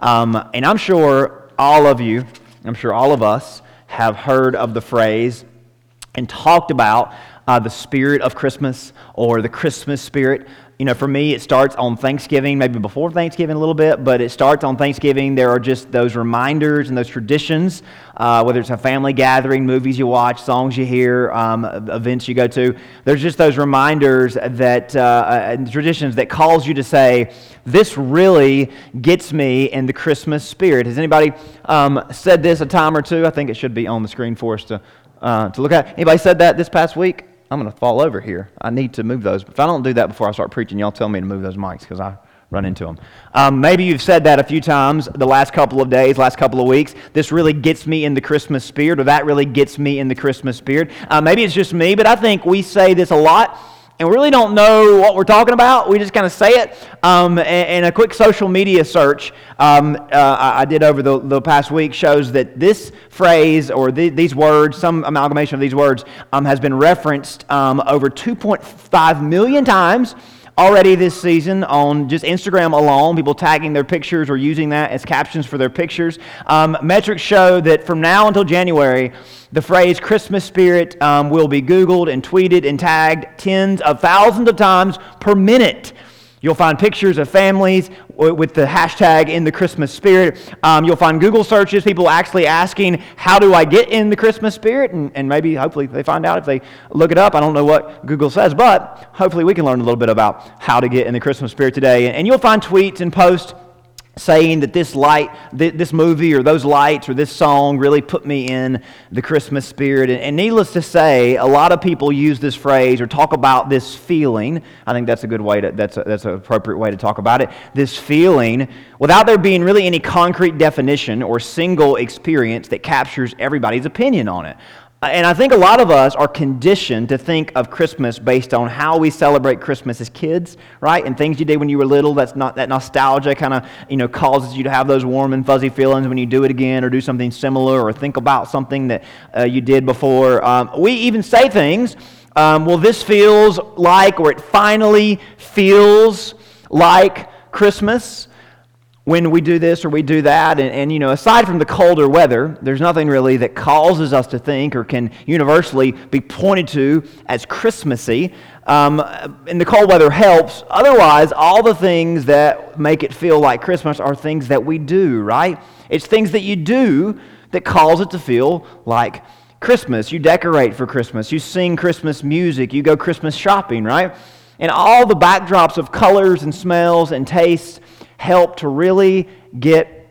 Um, and I'm sure all of you, I'm sure all of us have heard of the phrase and talked about uh, the spirit of Christmas or the Christmas spirit. You know, for me, it starts on Thanksgiving, maybe before Thanksgiving a little bit, but it starts on Thanksgiving. There are just those reminders and those traditions, uh, whether it's a family gathering, movies you watch, songs you hear, um, events you go to. There's just those reminders that, uh, and traditions that calls you to say, this really gets me in the Christmas spirit. Has anybody um, said this a time or two? I think it should be on the screen for us to, uh, to look at. Anybody said that this past week? I'm going to fall over here. I need to move those. If I don't do that before I start preaching, y'all tell me to move those mics because I run into them. Um, maybe you've said that a few times the last couple of days, last couple of weeks. This really gets me in the Christmas spirit, or that really gets me in the Christmas spirit. Uh, maybe it's just me, but I think we say this a lot and we really don't know what we're talking about. We just kind of say it. Um, and, and, a quick social media search um, uh, I did over the, the past week shows that this phrase or the, these words, some amalgamation of these words, um, has been referenced um, over 2.5 million times already this season on just Instagram alone, people tagging their pictures or using that as captions for their pictures. Um, metrics show that from now until January, the phrase Christmas spirit um, will be Googled and tweeted and tagged tens of thousands of times per minute. You'll find pictures of families with the hashtag in the Christmas spirit. Um, you'll find Google searches, people actually asking, How do I get in the Christmas spirit? And, and maybe, hopefully, they find out if they look it up. I don't know what Google says, but hopefully, we can learn a little bit about how to get in the Christmas spirit today. And you'll find tweets and posts saying that this light, this movie or those lights or this song really put me in the Christmas spirit. And needless to say, a lot of people use this phrase or talk about this feeling. I think that's a good way to, that's, a, that's an appropriate way to talk about it. This feeling without there being really any concrete definition or single experience that captures everybody's opinion on it. And I think a lot of us are conditioned to think of Christmas based on how we celebrate Christmas as kids, right? And things you did when you were little, that's not that nostalgia kind of, you know, causes you to have those warm and fuzzy feelings when you do it again or do something similar or think about something that uh, you did before. Um, we even say things, um, well, this feels like, or it finally feels like Christmas when we do this or we do that. And, and, you know, aside from the colder weather, there's nothing really that causes us to think or can universally be pointed to as Christmassy. Um, and the cold weather helps. Otherwise, all the things that make it feel like Christmas are things that we do, right? It's things that you do that cause it to feel like Christmas. You decorate for Christmas. You sing Christmas music. You go Christmas shopping, right? And all the backdrops of colors and smells and tastes help to really get,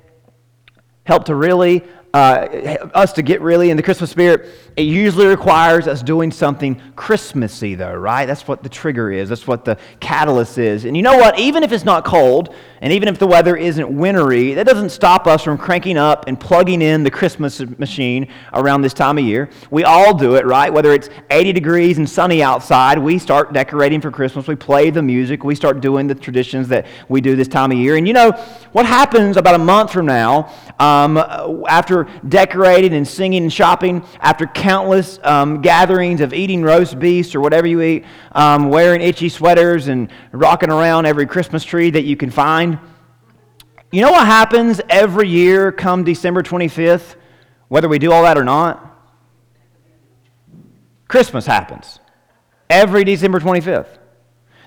help to really, uh, us to get really in the Christmas spirit it usually requires us doing something Christmassy, though, right? That's what the trigger is. That's what the catalyst is. And you know what? Even if it's not cold, and even if the weather isn't wintry, that doesn't stop us from cranking up and plugging in the Christmas machine around this time of year. We all do it, right? Whether it's 80 degrees and sunny outside, we start decorating for Christmas. We play the music. We start doing the traditions that we do this time of year. And you know, what happens about a month from now, um, after decorating and singing and shopping, after countless um, gatherings of eating roast beefs or whatever you eat, um, wearing itchy sweaters and rocking around every Christmas tree that you can find. You know what happens every year come December 25th, whether we do all that or not? Christmas happens every December 25th.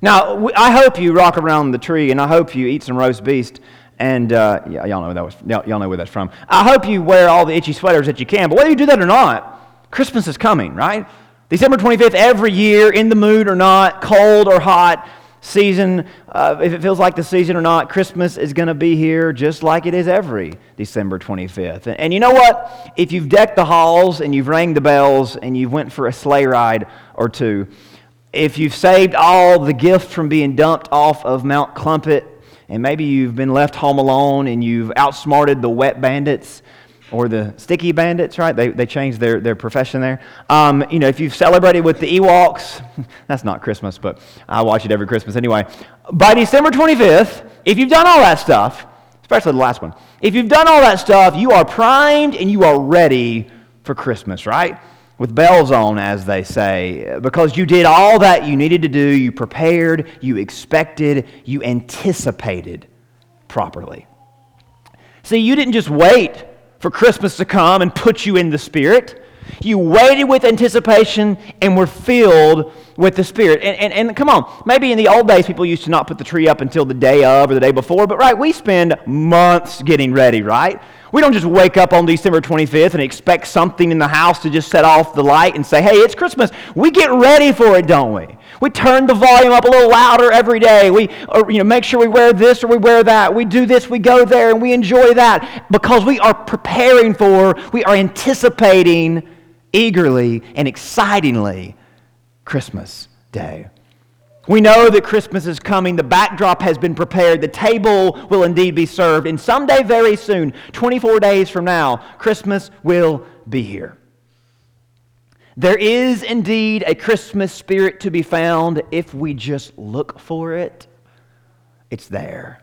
Now, I hope you rock around the tree and I hope you eat some roast beef and uh, yeah, y'all know that was y'all know where that's from. I hope you wear all the itchy sweaters that you can. But whether you do that or not, Christmas is coming, right? December 25th, every year, in the mood or not, cold or hot, season, uh, if it feels like the season or not, Christmas is going to be here just like it is every December 25th. And, and, you know what? If you've decked the halls and you've rang the bells and you've went for a sleigh ride or two, if you've saved all the gifts from being dumped off of Mount Crumpit, and maybe you've been left home alone and you've outsmarted the wet bandits, or the sticky bandits, right? They, they changed their, their profession there. Um, you know, if you've celebrated with the Ewoks, that's not Christmas, but I watch it every Christmas anyway. By December 25th, if you've done all that stuff, especially the last one, if you've done all that stuff, you are primed and you are ready for Christmas, right? With bells on, as they say, because you did all that you needed to do. You prepared, you expected, you anticipated properly. See, you didn't just wait for Christmas to come and put you in the Spirit. You waited with anticipation and were filled with the Spirit. And, and, and come on, maybe in the old days people used to not put the tree up until the day of or the day before, but right, we spend months getting ready, right? We don't just wake up on December 25th and expect something in the house to just set off the light and say, hey, it's Christmas. We get ready for it, don't we? We turn the volume up a little louder every day. We or, you know, make sure we wear this or we wear that. We do this, we go there, and we enjoy that because we are preparing for, we are anticipating eagerly and excitingly Christmas Day. We know that Christmas is coming. The backdrop has been prepared. The table will indeed be served. And someday, very soon, 24 days from now, Christmas will be here. There is indeed a Christmas spirit to be found if we just look for it. It's there.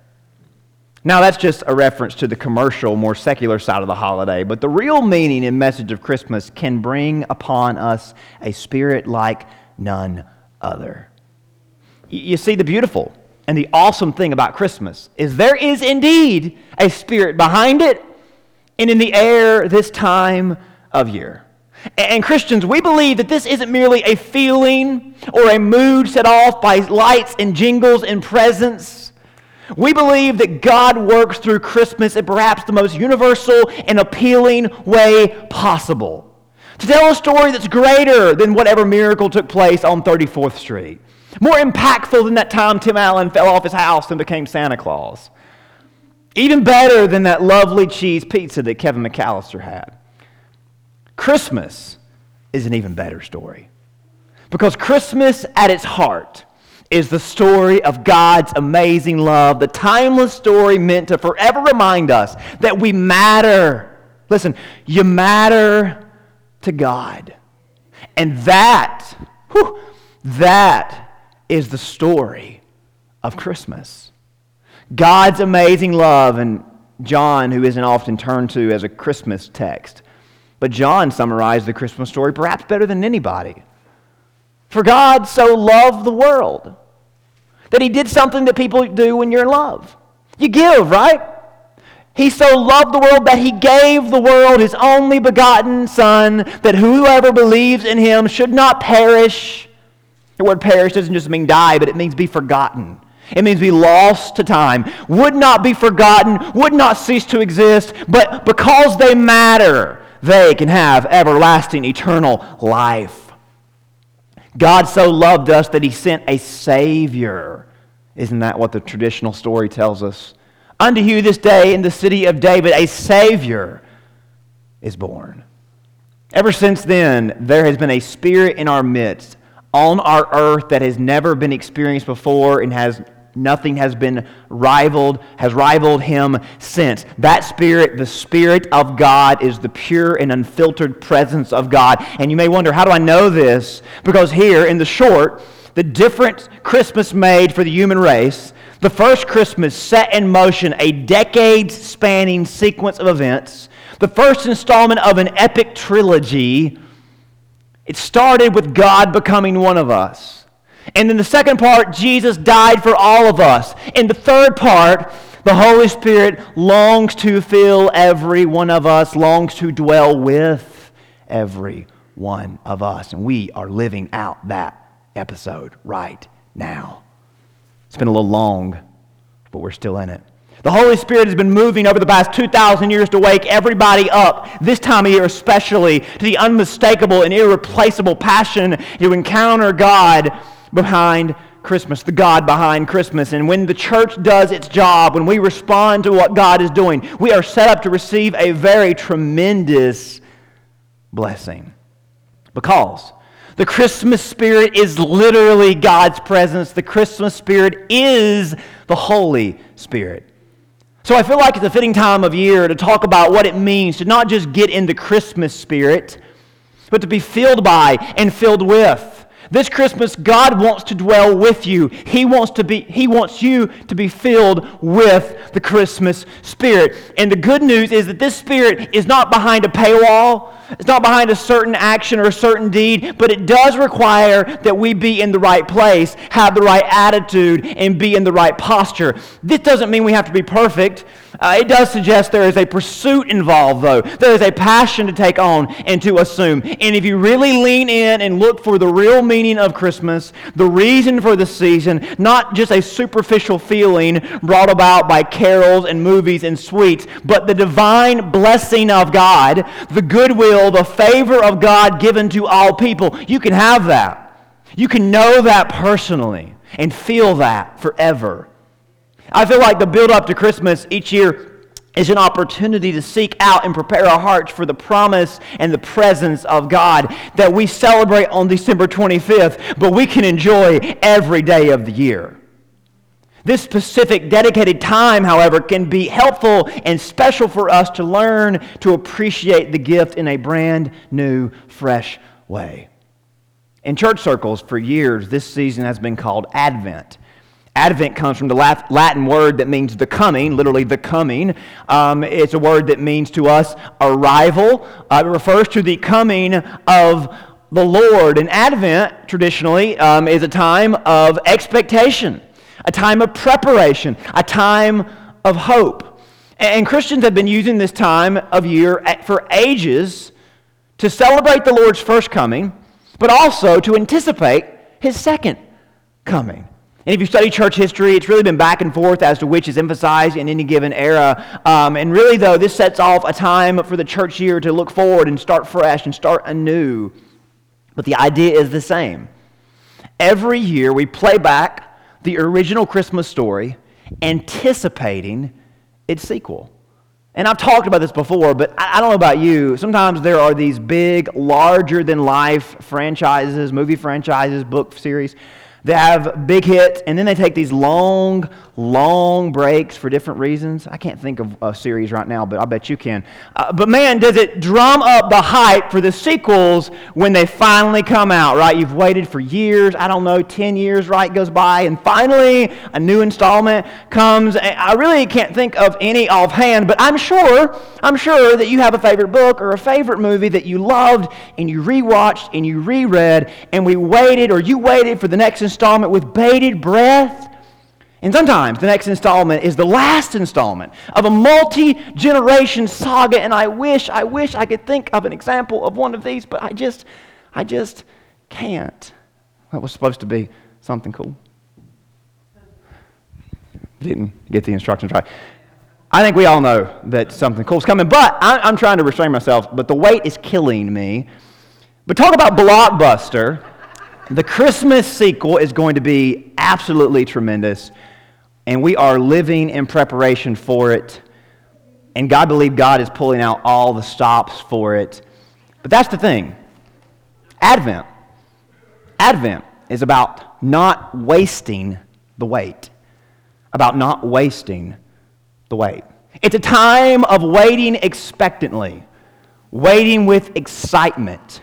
Now, that's just a reference to the commercial, more secular side of the holiday, but the real meaning and message of Christmas can bring upon us a spirit like none other. You see, the beautiful and the awesome thing about Christmas is there is indeed a spirit behind it and in the air this time of year. And Christians, we believe that this isn't merely a feeling or a mood set off by lights and jingles and presents. We believe that God works through Christmas in perhaps the most universal and appealing way possible. To tell a story that's greater than whatever miracle took place on 34th Street. More impactful than that time Tim Allen fell off his house and became Santa Claus. Even better than that lovely cheese pizza that Kevin McCallister had. Christmas is an even better story. Because Christmas at its heart is the story of God's amazing love, the timeless story meant to forever remind us that we matter. Listen, you matter to God. And that, whew, that is the story of Christmas. God's amazing love, and John, who isn't often turned to as a Christmas text, but John summarized the Christmas story perhaps better than anybody. For God so loved the world that he did something that people do when you're in love. You give, right? He so loved the world that he gave the world his only begotten Son, that whoever believes in him should not perish. The word perish doesn't just mean die, but it means be forgotten. It means be lost to time, would not be forgotten, would not cease to exist, but because they matter, they can have everlasting, eternal life. God so loved us that he sent a Savior. Isn't that what the traditional story tells us? Unto you this day in the city of David, a Savior is born. Ever since then, there has been a spirit in our midst on our earth that has never been experienced before and has Nothing has been rivaled, has rivaled him since. That spirit, the spirit of God, is the pure and unfiltered presence of God. And you may wonder, how do I know this? Because here in the short, the different Christmas made for the human race, the first Christmas set in motion a decades spanning sequence of events, the first installment of an epic trilogy. It started with God becoming one of us. And in the second part, Jesus died for all of us. In the third part, the Holy Spirit longs to fill every one of us, longs to dwell with every one of us. And we are living out that episode right now. It's been a little long, but we're still in it. The Holy Spirit has been moving over the past 2,000 years to wake everybody up, this time of year especially, to the unmistakable and irreplaceable passion to encounter God behind Christmas, the God behind Christmas. And when the church does its job, when we respond to what God is doing, we are set up to receive a very tremendous blessing. Because the Christmas spirit is literally God's presence, the Christmas spirit is the Holy Spirit. So I feel like it's a fitting time of year to talk about what it means to not just get in the Christmas spirit, but to be filled by and filled with this Christmas, God wants to dwell with you. He wants, to be, he wants you to be filled with the Christmas spirit. And the good news is that this spirit is not behind a paywall. It's not behind a certain action or a certain deed, but it does require that we be in the right place, have the right attitude, and be in the right posture. This doesn't mean we have to be perfect. Uh, it does suggest there is a pursuit involved, though. There is a passion to take on and to assume. And if you really lean in and look for the real meaning of Christmas, the reason for the season, not just a superficial feeling brought about by carols and movies and sweets, but the divine blessing of God, the goodwill, the favor of God given to all people, you can have that. You can know that personally and feel that forever. I feel like the build up to Christmas each year is an opportunity to seek out and prepare our hearts for the promise and the presence of God that we celebrate on December 25th, but we can enjoy every day of the year. This specific dedicated time, however, can be helpful and special for us to learn to appreciate the gift in a brand new, fresh way. In church circles, for years, this season has been called Advent. Advent comes from the Latin word that means the coming, literally the coming. Um, it's a word that means to us arrival. Uh, it refers to the coming of the Lord. And Advent, traditionally, um, is a time of expectation, a time of preparation, a time of hope. And Christians have been using this time of year for ages to celebrate the Lord's first coming, but also to anticipate his second coming. And if you study church history, it's really been back and forth as to which is emphasized in any given era. Um, and really, though, this sets off a time for the church year to look forward and start fresh and start anew. But the idea is the same. Every year, we play back the original Christmas story, anticipating its sequel. And I've talked about this before, but I don't know about you. Sometimes there are these big, larger than life franchises, movie franchises, book series they have big hits, and then they take these long, long breaks for different reasons. I can't think of a series right now, but I bet you can. Uh, but man, does it drum up the hype for the sequels when they finally come out, right? You've waited for years, I don't know, 10 years, right, goes by, and finally a new installment comes. I really can't think of any offhand, but I'm sure, I'm sure that you have a favorite book or a favorite movie that you loved and you rewatched and you reread, and we waited, or you waited for the next with bated breath and sometimes the next installment is the last installment of a multi generation saga. And I wish, I wish I could think of an example of one of these, but I just, I just can't. That was supposed to be something cool. Didn't get the instructions right. I think we all know that something cool is coming, but I'm trying to restrain myself, but the wait is killing me. But talk about blockbuster. The Christmas sequel is going to be absolutely tremendous and we are living in preparation for it. And God believe God is pulling out all the stops for it. But that's the thing Advent. Advent is about not wasting the wait, about not wasting the wait. It's a time of waiting expectantly, waiting with excitement.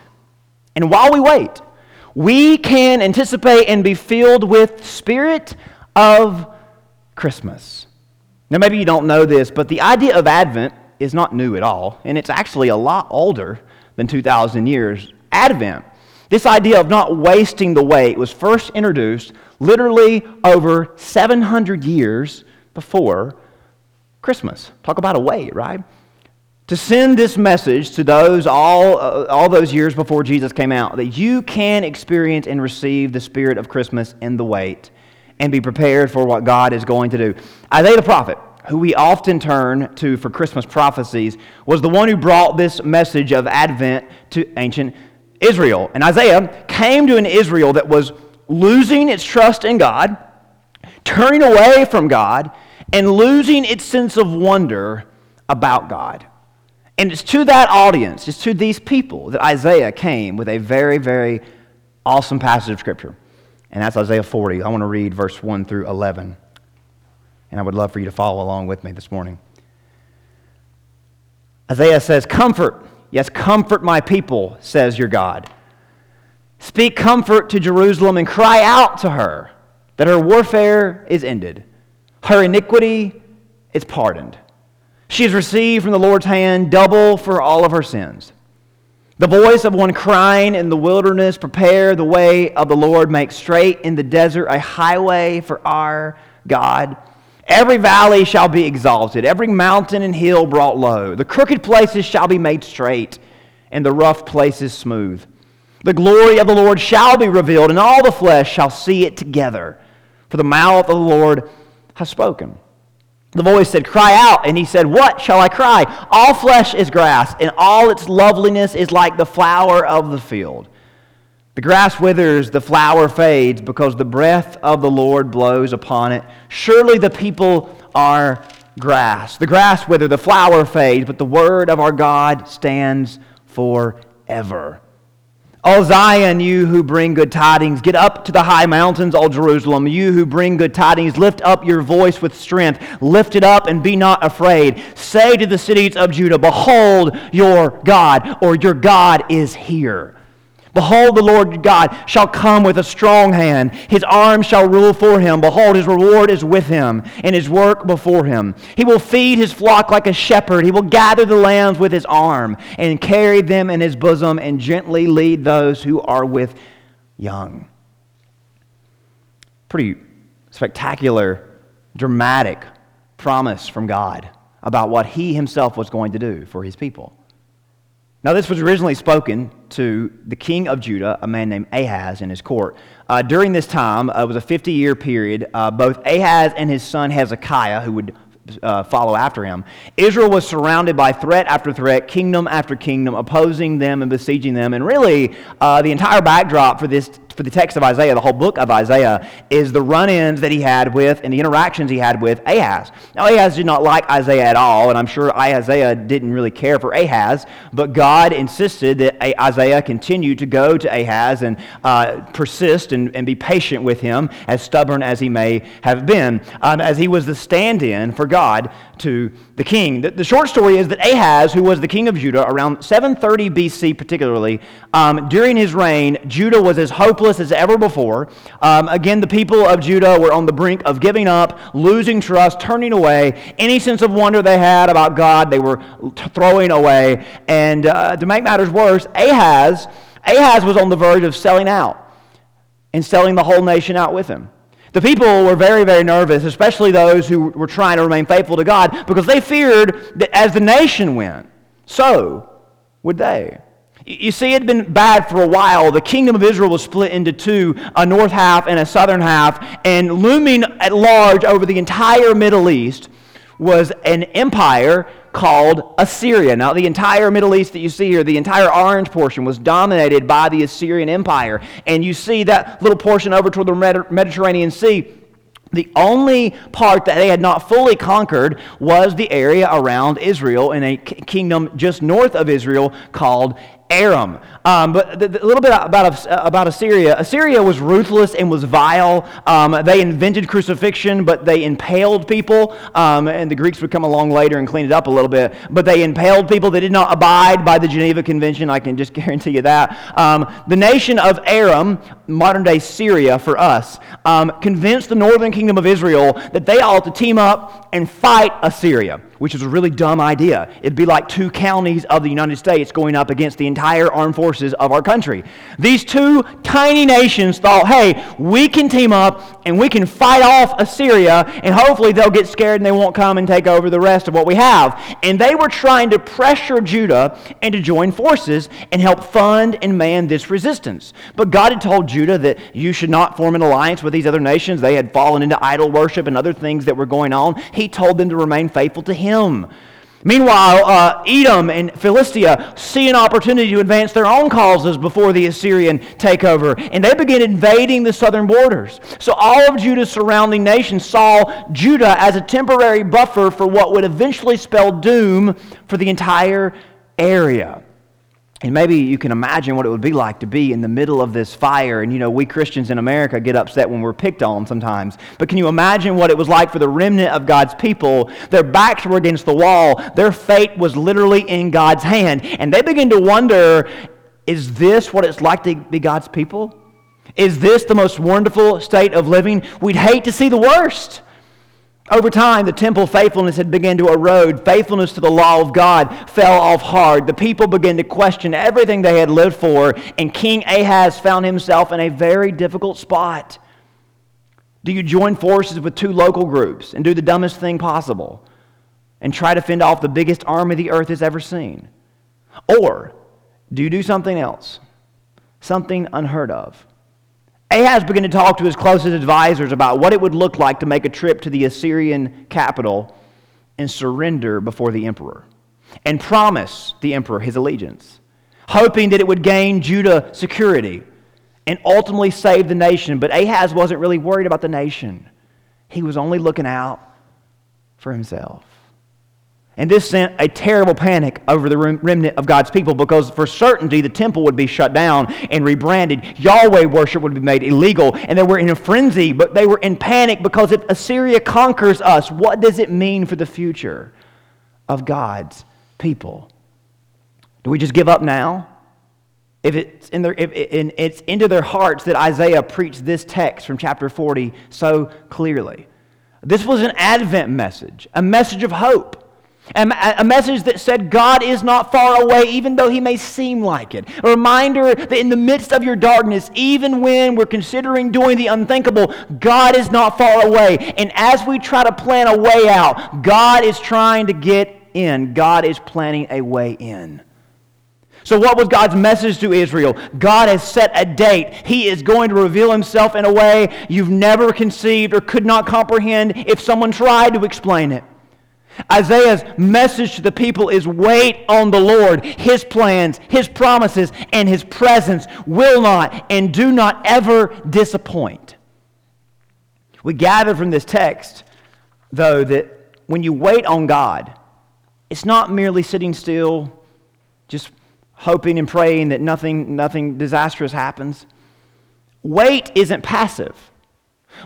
And while we wait, we can anticipate and be filled with spirit of Christmas. Now, maybe you don't know this, but the idea of Advent is not new at all, and it's actually a lot older than 2,000 years. Advent, this idea of not wasting the wait, was first introduced literally over 700 years before Christmas. Talk about a wait, right? To send this message to those all, uh, all those years before Jesus came out that you can experience and receive the spirit of Christmas in the wait and be prepared for what God is going to do. Isaiah the prophet, who we often turn to for Christmas prophecies, was the one who brought this message of Advent to ancient Israel. And Isaiah came to an Israel that was losing its trust in God, turning away from God, and losing its sense of wonder about God. And it's to that audience, it's to these people that Isaiah came with a very, very awesome passage of Scripture and that's Isaiah 40. I want to read verse 1 through 11. And I would love for you to follow along with me this morning. Isaiah says, Comfort, yes, comfort my people, says your God. Speak comfort to Jerusalem and cry out to her that her warfare is ended, her iniquity is pardoned. She has received from the Lord's hand double for all of her sins. The voice of one crying in the wilderness, Prepare the way of the Lord, make straight in the desert a highway for our God. Every valley shall be exalted, every mountain and hill brought low. The crooked places shall be made straight, and the rough places smooth. The glory of the Lord shall be revealed, and all the flesh shall see it together. For the mouth of the Lord has spoken. The voice said, Cry out. And he said, What shall I cry? All flesh is grass, and all its loveliness is like the flower of the field. The grass withers, the flower fades, because the breath of the Lord blows upon it. Surely the people are grass. The grass withers, the flower fades, but the word of our God stands forever. O Zion, you who bring good tidings, get up to the high mountains, O Jerusalem. You who bring good tidings, lift up your voice with strength. Lift it up and be not afraid. Say to the cities of Judah, Behold your God, or your God is here. Behold, the Lord God shall come with a strong hand. His arm shall rule for him. Behold, his reward is with him, and his work before him. He will feed his flock like a shepherd. He will gather the lambs with his arm, and carry them in his bosom, and gently lead those who are with young. Pretty spectacular, dramatic promise from God about what he himself was going to do for his people. Now, this was originally spoken to the king of Judah, a man named Ahaz, in his court. Uh, during this time, uh, it was a 50 year period. Uh, both Ahaz and his son Hezekiah, who would uh, follow after him, Israel was surrounded by threat after threat, kingdom after kingdom, opposing them and besieging them. And really, uh, the entire backdrop for this for the text of Isaiah, the whole book of Isaiah, is the run ins that he had with and the interactions he had with Ahaz. Now, Ahaz did not like Isaiah at all, and I'm sure Isaiah didn't really care for Ahaz, but God insisted that Isaiah continue to go to Ahaz and uh, persist and, and be patient with him, as stubborn as he may have been, um, as he was the stand in for God to the king. The, the, short story is that Ahaz, who was the king of Judah around 730 BC, particularly, um, during his reign, Judah was as hopeless as ever before. Um, again, the people of Judah were on the brink of giving up, losing trust, turning away. Any sense of wonder they had about God, they were t- throwing away. And uh, to make matters worse, Ahaz, Ahaz was on the verge of selling out and selling the whole nation out with him. The people were very, very nervous, especially those who were trying to remain faithful to God, because they feared that as the nation went, so would they. You see, it had been bad for a while. The kingdom of Israel was split into two a north half and a southern half, and looming at large over the entire Middle East was an empire called Assyria. Now, the entire Middle East that you see here, the entire orange portion, was dominated by the Assyrian Empire. And you see that little portion over toward the Mediterranean Sea. The only part that they had not fully conquered was the area around Israel in a kingdom just north of Israel called Aram. Um, but a little bit about, about Assyria. Assyria was ruthless and was vile. Um, they invented crucifixion, but they impaled people. Um, and the Greeks would come along later and clean it up a little bit. But they impaled people. They did not abide by the Geneva Convention. I can just guarantee you that. Um, the nation of Aram, modern day Syria for us, um, convinced the northern kingdom of Israel that they ought to team up and fight Assyria which is a really dumb idea. It'd be like two counties of the United States going up against the entire armed forces of our country. These two tiny nations thought, hey, we can team up and we can fight off Assyria, and hopefully they'll get scared and they won't come and take over the rest of what we have. And they were trying to pressure Judah and to join forces and help fund and man this resistance. But God had told Judah that you should not form an alliance with these other nations. They had fallen into idol worship and other things that were going on. He told them to remain faithful to Him him. Meanwhile, uh, Edom and Philistia see an opportunity to advance their own causes before the Assyrian takeover, and they begin invading the southern borders. So all of Judah's surrounding nations saw Judah as a temporary buffer for what would eventually spell doom for the entire area. And maybe you can imagine what it would be like to be in the middle of this fire. And you know, we Christians in America get upset when we're picked on sometimes. But can you imagine what it was like for the remnant of God's people? Their backs were against the wall, their fate was literally in God's hand. And they begin to wonder is this what it's like to be God's people? Is this the most wonderful state of living? We'd hate to see the worst. Over time, the temple faithfulness had begun to erode. Faithfulness to the law of God fell off hard. The people began to question everything they had lived for, and King Ahaz found himself in a very difficult spot. Do you join forces with two local groups and do the dumbest thing possible and try to fend off the biggest army the earth has ever seen? Or do you do something else, something unheard of? Ahaz began to talk to his closest advisors about what it would look like to make a trip to the Assyrian capital and surrender before the emperor and promise the emperor his allegiance, hoping that it would gain Judah security and ultimately save the nation. But Ahaz wasn't really worried about the nation, he was only looking out for himself. And this sent a terrible panic over the remnant of God's people because, for certainty, the temple would be shut down and rebranded. Yahweh worship would be made illegal. And they were in a frenzy, but they were in panic because if Assyria conquers us, what does it mean for the future of God's people? Do we just give up now? If it's, in their, if it's into their hearts that Isaiah preached this text from chapter 40 so clearly. This was an Advent message, a message of hope. A message that said God is not far away, even though he may seem like it. A reminder that in the midst of your darkness, even when we're considering doing the unthinkable, God is not far away. And as we try to plan a way out, God is trying to get in. God is planning a way in. So, what was God's message to Israel? God has set a date. He is going to reveal himself in a way you've never conceived or could not comprehend if someone tried to explain it. Isaiah's message to the people is wait on the Lord. His plans, His promises, and His presence will not and do not ever disappoint. We gather from this text, though, that when you wait on God, it's not merely sitting still, just hoping and praying that nothing, nothing disastrous happens. Wait isn't passive.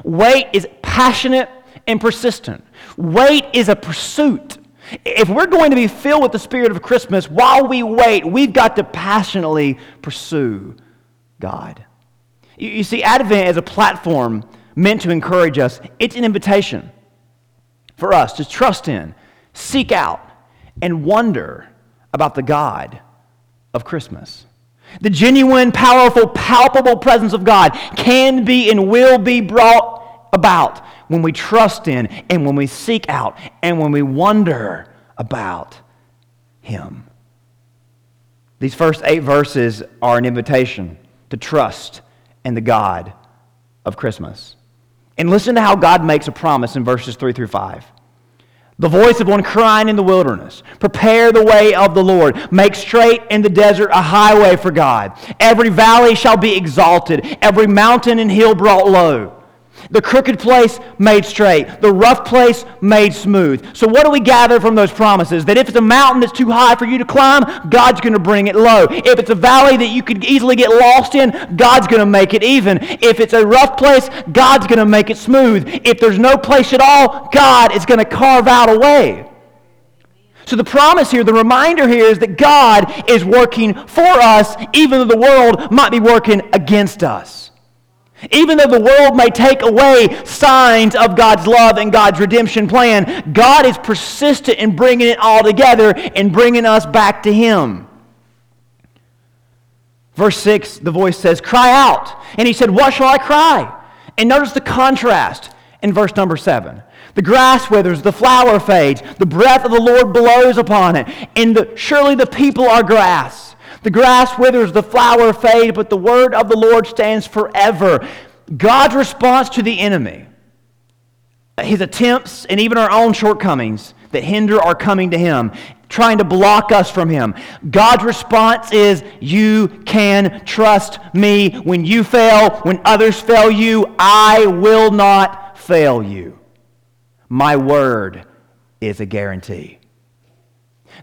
Wait is passionate and persistent. Wait is a pursuit. If we're going to be filled with the spirit of Christmas while we wait, we've got to passionately pursue God. You, you see, Advent is a platform meant to encourage us, it's an invitation for us to trust in, seek out, and wonder about the God of Christmas. The genuine, powerful, palpable presence of God can be and will be brought about when we trust in and when we seek out and when we wonder about Him. These first eight verses are an invitation to trust in the God of Christmas. And listen to how God makes a promise in verses 3 through 5. The voice of one crying in the wilderness. Prepare the way of the Lord. Make straight in the desert a highway for God. Every valley shall be exalted, every mountain and hill brought low. The crooked place made straight, the rough place made smooth. So, what do we gather from those promises? That if it's a mountain that's too high for you to climb, God's going to bring it low. If it's a valley that you could easily get lost in, God's going to make it even. If it's a rough place, God's going to make it smooth. If there's no place at all, God is going to carve out a way. So, the promise here, the reminder here is that God is working for us, even though the world might be working against us. Even though the world may take away signs of God's love and God's redemption plan, God is persistent in bringing it all together and bringing us back to Him. Verse 6, the voice says, Cry out. And he said, What shall I cry? And notice the contrast in verse number 7. The grass withers, the flower fades, the breath of the Lord blows upon it, and the, surely the people are grass. The grass withers, the flower fades, but the word of the Lord stands forever. God's response to the enemy, his attempts, and even our own shortcomings that hinder our coming to him, trying to block us from him. God's response is, You can trust me. When you fail, when others fail you, I will not fail you. My word is a guarantee.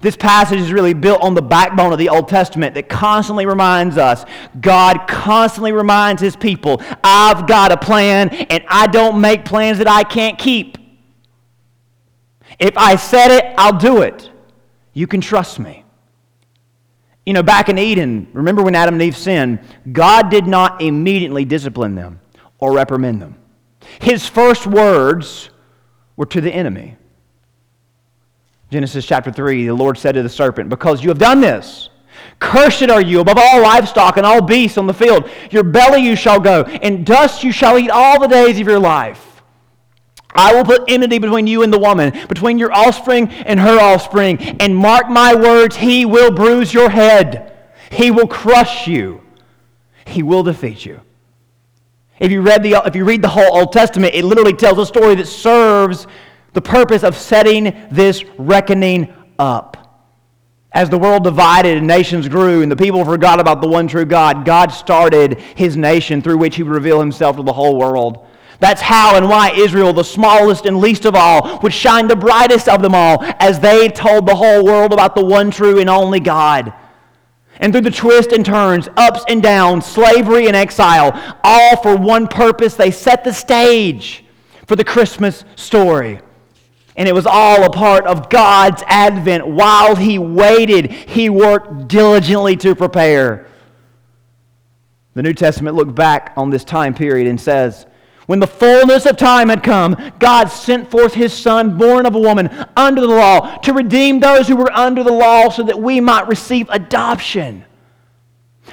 This passage is really built on the backbone of the Old Testament that constantly reminds us, God constantly reminds his people, I've got a plan and I don't make plans that I can't keep. If I said it, I'll do it. You can trust me. You know, back in Eden, remember when Adam and Eve sinned? God did not immediately discipline them or reprimand them. His first words were to the enemy. Genesis chapter 3, the Lord said to the serpent, Because you have done this, cursed are you above all livestock and all beasts on the field. Your belly you shall go, and dust you shall eat all the days of your life. I will put enmity between you and the woman, between your offspring and her offspring. And mark my words, he will bruise your head, he will crush you, he will defeat you. If you, read the, if you read the whole Old Testament, it literally tells a story that serves the purpose of setting this reckoning up. As the world divided and nations grew and the people forgot about the one true God, God started his nation through which he would reveal himself to the whole world. That's how and why Israel, the smallest and least of all, would shine the brightest of them all as they told the whole world about the one true and only God. And through the twists and turns, ups and downs, slavery and exile, all for one purpose, they set the stage for the Christmas story. And it was all a part of God's advent. While he waited, he worked diligently to prepare. The New Testament looked back on this time period and says, when the fullness of time had come, God sent forth his Son, born of a woman, under the law, to redeem those who were under the law so that we might receive adoption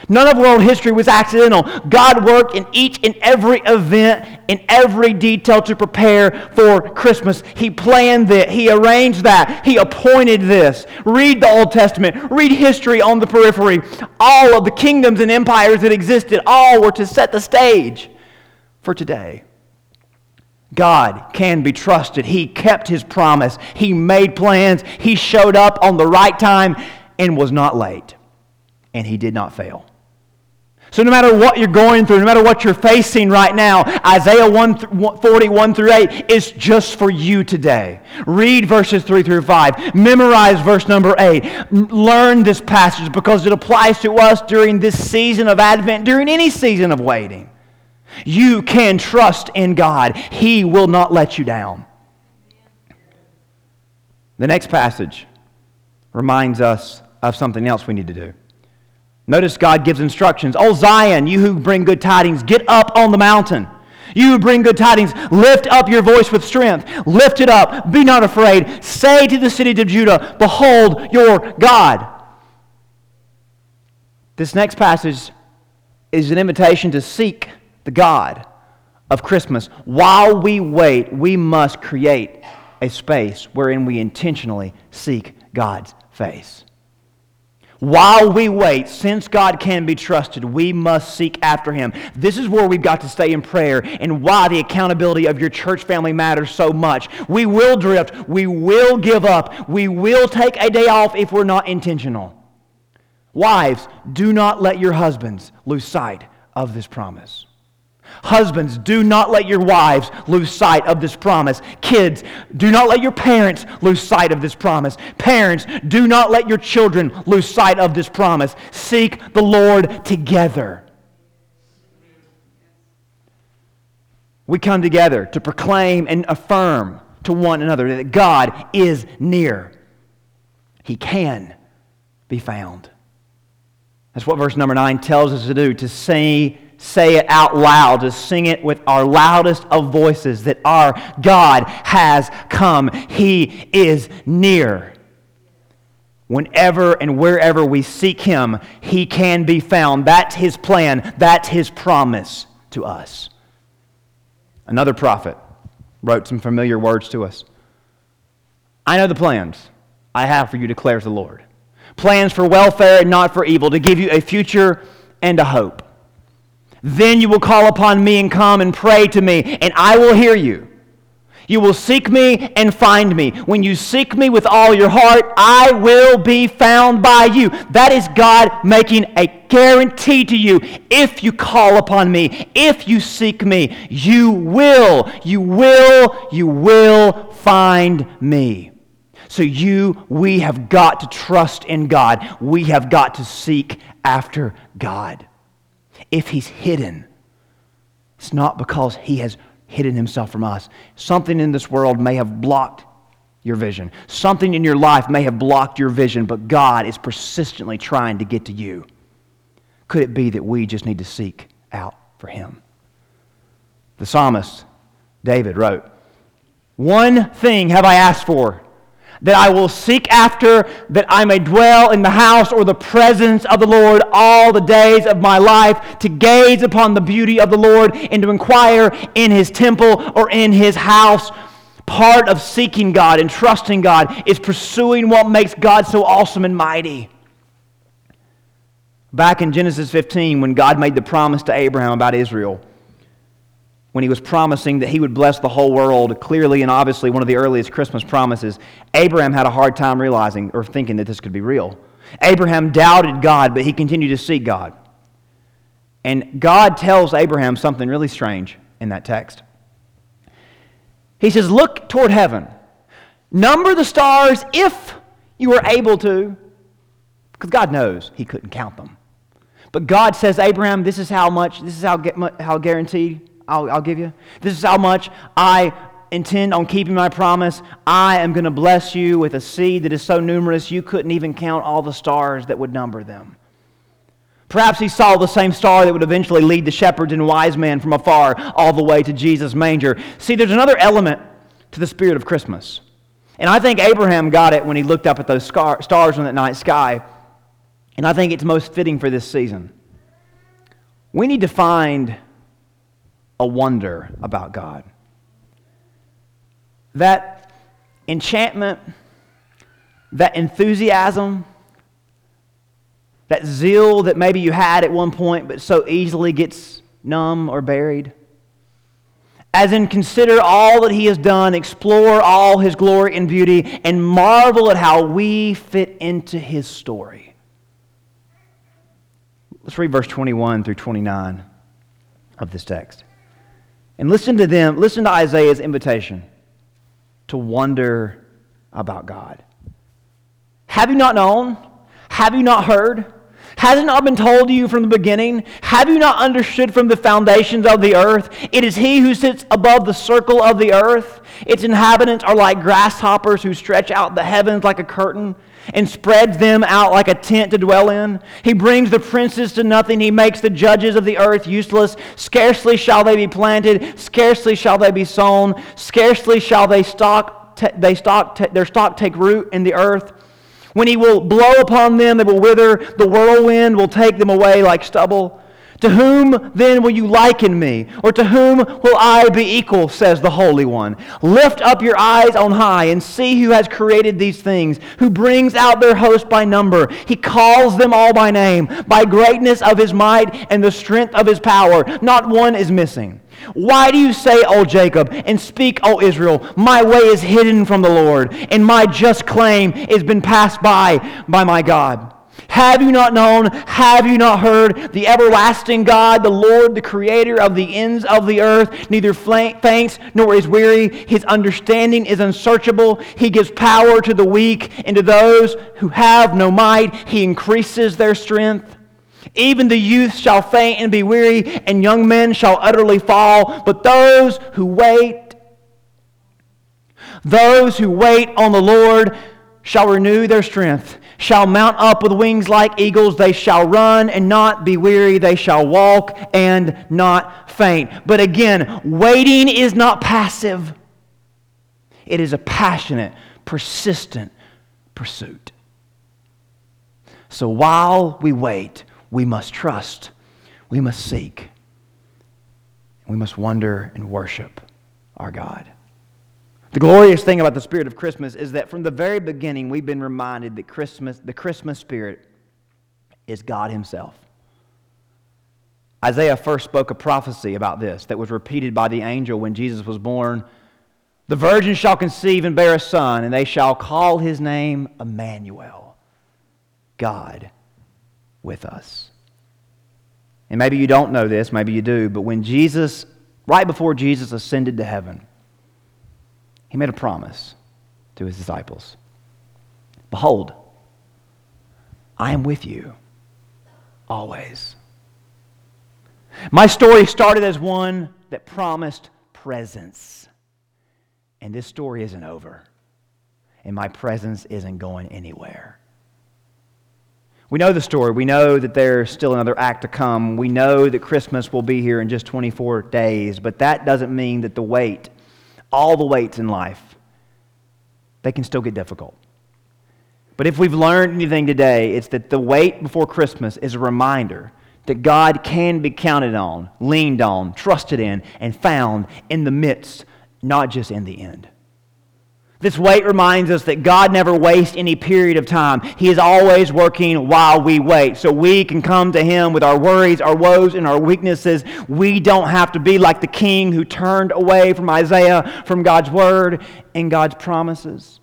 None of world history was accidental. God worked in each and every event, in every detail to prepare for Christmas. He planned it, He arranged that, He appointed this. Read the Old Testament, read history on the periphery. All of the kingdoms and empires that existed, all were to set the stage for today. God can be trusted. He kept His promise, He made plans, He showed up on the right time and was not late, and He did not fail. So, no matter what you're going through, no matter what you're facing right now, Isaiah 41 through 8 is just for you today. Read verses 3 through 5. Memorize verse number 8. Learn this passage because it applies to us during this season of Advent, during any season of waiting. You can trust in God, He will not let you down. The next passage reminds us of something else we need to do. Notice God gives instructions. Oh, Zion, you who bring good tidings, get up on the mountain. You who bring good tidings, lift up your voice with strength. Lift it up. Be not afraid. Say to the city of Judah, Behold your God. This next passage is an invitation to seek the God of Christmas. While we wait, we must create a space wherein we intentionally seek God's face. While we wait, since God can be trusted, we must seek after him. This is where we've got to stay in prayer and why the accountability of your church family matters so much. We will drift, we will give up, we will take a day off if we're not intentional. Wives, do not let your husbands lose sight of this promise. Husbands, do not let your wives lose sight of this promise. Kids, do not let your parents lose sight of this promise. Parents, do not let your children lose sight of this promise. Seek the Lord together. We come together to proclaim and affirm to one another that God is near. He can be found. That's what verse number 9 tells us to do to say say it out loud, to sing it with our loudest of voices that our God has come. He is near. Whenever and wherever we seek Him, He can be found. That's His plan, that's His promise to us. Another prophet wrote some familiar words to us. I know the plans I have for you, declares the Lord. Plans for welfare and not for evil, to give you a future and a hope. Then you will call upon me and come and pray to me, and I will hear you. You will seek me and find me. When you seek me with all your heart, I will be found by you. That is God making a guarantee to you. If you call upon me, if you seek me, you will, you will, you will find me. So, you, we have got to trust in God. We have got to seek after God if he's hidden, it's not because he has hidden himself from us. Something in this world may have blocked your vision. Something in your life may have blocked your vision, but God is persistently trying to get to you. Could it be that we just need to seek out for him? The psalmist, David, wrote One thing have I asked for that I will seek after, that I may dwell in the house or the presence of the Lord all the days of my life, to gaze upon the beauty of the Lord and to inquire in his temple or in his house. Part of seeking God and trusting God is pursuing what makes God so awesome and mighty. Back in Genesis 15, when God made the promise to Abraham about Israel, when he was promising that he would bless the whole world, clearly and obviously one of the earliest Christmas promises, Abraham had a hard time realizing or thinking that this could be real. Abraham doubted God, but he continued to seek God. And God tells Abraham something really strange in that text. He says, Look toward heaven, number the stars if you are able to, because God knows he couldn't count them. But God says, Abraham, this is how much, this is how, how guaranteed I'll, I'll give you. This is how much I intend on keeping my promise. I am going to bless you with a seed that is so numerous you couldn't even count all the stars that would number them. Perhaps he saw the same star that would eventually lead the shepherds and wise men from afar all the way to Jesus' manger. See, there's another element to the spirit of Christmas. And I think Abraham got it when he looked up at those stars in that night sky. And I think it's most fitting for this season. We need to find a wonder about God. That enchantment, that enthusiasm, that zeal that maybe you had at one point but so easily gets numb or buried. As in, consider all that he has done, explore all his glory and beauty, and marvel at how we fit into his story. Let's read verse 21 through 29 of this text. And listen to them, listen to Isaiah's invitation to wonder about God. Have you not known? Have you not heard? Has it not been told to you from the beginning? Have you not understood from the foundations of the earth? It is He who sits above the circle of the earth. Its inhabitants are like grasshoppers who stretch out the heavens like a curtain and spreads them out like a tent to dwell in. He brings the princes to nothing. He makes the judges of the earth useless. Scarcely shall they be planted, scarcely shall they be sown, scarcely shall they stock, t- they stock t- their stock take root in the earth. When he will blow upon them, they will wither. The whirlwind will take them away like stubble. To whom then will you liken me? Or to whom will I be equal, says the Holy One? Lift up your eyes on high and see who has created these things, who brings out their host by number. He calls them all by name, by greatness of his might and the strength of his power. Not one is missing. Why do you say, O Jacob, and speak, O Israel, my way is hidden from the Lord, and my just claim has been passed by by my God? Have you not known? Have you not heard? The everlasting God, the Lord, the creator of the ends of the earth, neither faints nor is weary. His understanding is unsearchable. He gives power to the weak, and to those who have no might, he increases their strength. Even the youth shall faint and be weary, and young men shall utterly fall. But those who wait, those who wait on the Lord shall renew their strength shall mount up with wings like eagles. They shall run and not be weary. They shall walk and not faint. But again, waiting is not passive, it is a passionate, persistent pursuit. So while we wait, we must trust, we must seek, we must wonder and worship our God. The glorious thing about the spirit of Christmas is that from the very beginning, we've been reminded that Christmas, the Christmas spirit is God Himself. Isaiah first spoke a prophecy about this that was repeated by the angel when Jesus was born. The virgin shall conceive and bear a son, and they shall call his name Emmanuel, God with us. And maybe you don't know this, maybe you do, but when Jesus, right before Jesus ascended to heaven, he made a promise to his disciples Behold, I am with you always. My story started as one that promised presence. And this story isn't over. And my presence isn't going anywhere. We know the story. We know that there's still another act to come. We know that Christmas will be here in just 24 days, but that doesn't mean that the wait all the weights in life, they can still get difficult. But if we've learned anything today, it's that the wait before Christmas is a reminder that God can be counted on, leaned on, trusted in, and found in the midst, not just in the end. This wait reminds us that God never wastes any period of time. He is always working while we wait. So we can come to Him with our worries, our woes, and our weaknesses. We don't have to be like the king who turned away from Isaiah, from God's word and God's promises.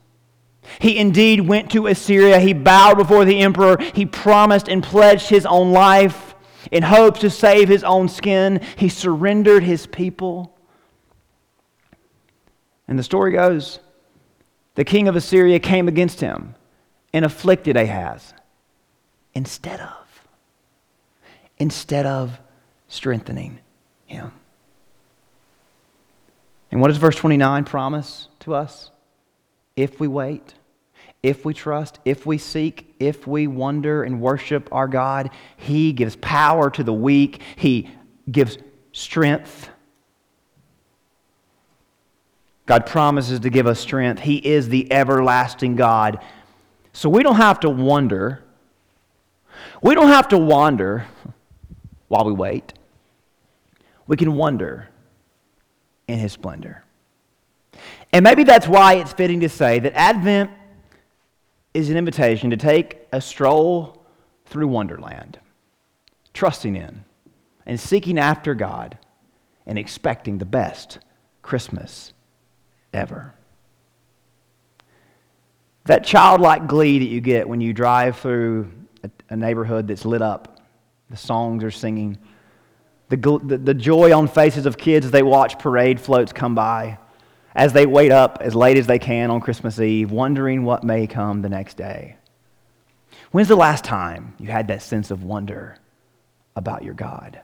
He indeed went to Assyria. He bowed before the emperor. He promised and pledged his own life in hopes to save his own skin. He surrendered his people. And the story goes the king of Assyria came against him and afflicted Ahaz instead of instead of strengthening him. And what does verse 29 promise to us? If we wait, if we trust, if we seek, if we wonder and worship our God, He gives power to the weak, He gives strength God promises to give us strength. He is the everlasting God. So we don't have to wonder. We don't have to wander while we wait. We can wonder in His splendor. And maybe that's why it's fitting to say that Advent is an invitation to take a stroll through Wonderland, trusting in and seeking after God and expecting the best Christmas ever. That childlike glee that you get when you drive through a, neighborhood that's lit up, the songs are singing, the, the, the joy on faces of kids as they watch parade floats come by, as they wait up as late as they can on Christmas Eve, wondering what may come the next day. When's the last time you had that sense of wonder about your God?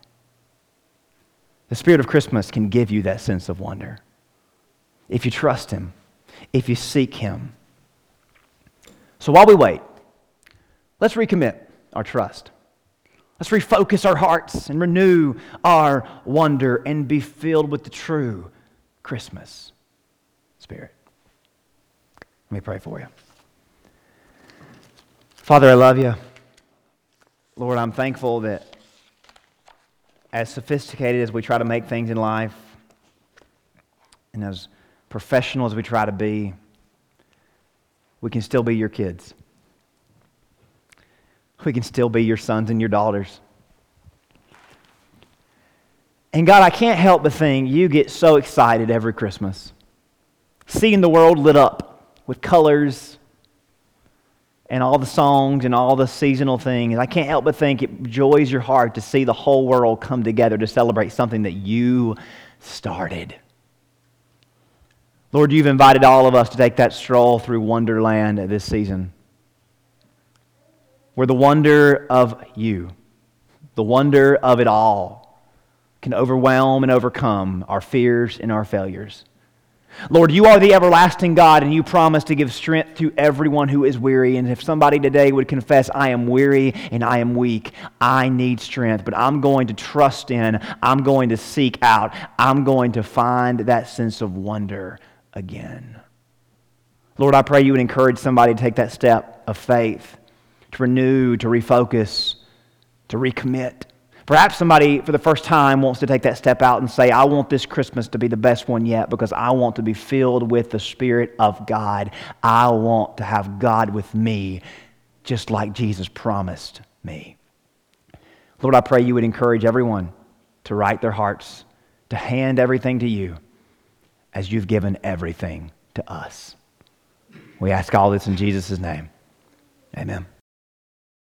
The spirit of Christmas can give you that sense of wonder if you trust Him, if you seek Him. So while we wait, let's recommit our trust. Let's refocus our hearts and renew our wonder and be filled with the true Christmas spirit. Let me pray for you. Father, I love you. Lord, I'm thankful that as sophisticated as we try to make things in life, and as professional as we try to be, we can still be your kids. We can still be your sons and your daughters. And God, I can't help but think you get so excited every Christmas, seeing the world lit up with colors and all the songs and all the seasonal things. I can't help but think it joys your heart to see the whole world come together to celebrate something that you started. Lord, you've invited all of us to take that stroll through Wonderland this season. Where the wonder of you, the wonder of it all, can overwhelm and overcome our fears and our failures. Lord, you are the everlasting God, and you promise to give strength to everyone who is weary. And if somebody today would confess, I am weary and I am weak, I need strength, but I'm going to trust in, I'm going to seek out, I'm going to find that sense of wonder again. Lord, I pray you would encourage somebody to take that step of faith, to renew, to refocus, to recommit. Perhaps somebody for the first time wants to take that step out and say, I want this Christmas to be the best one yet because I want to be filled with the Spirit of God. I want to have God with me just like Jesus promised me. Lord, I pray you would encourage everyone to write their hearts, to hand everything to you as you've given everything to us. We ask all this in Jesus' name. Amen.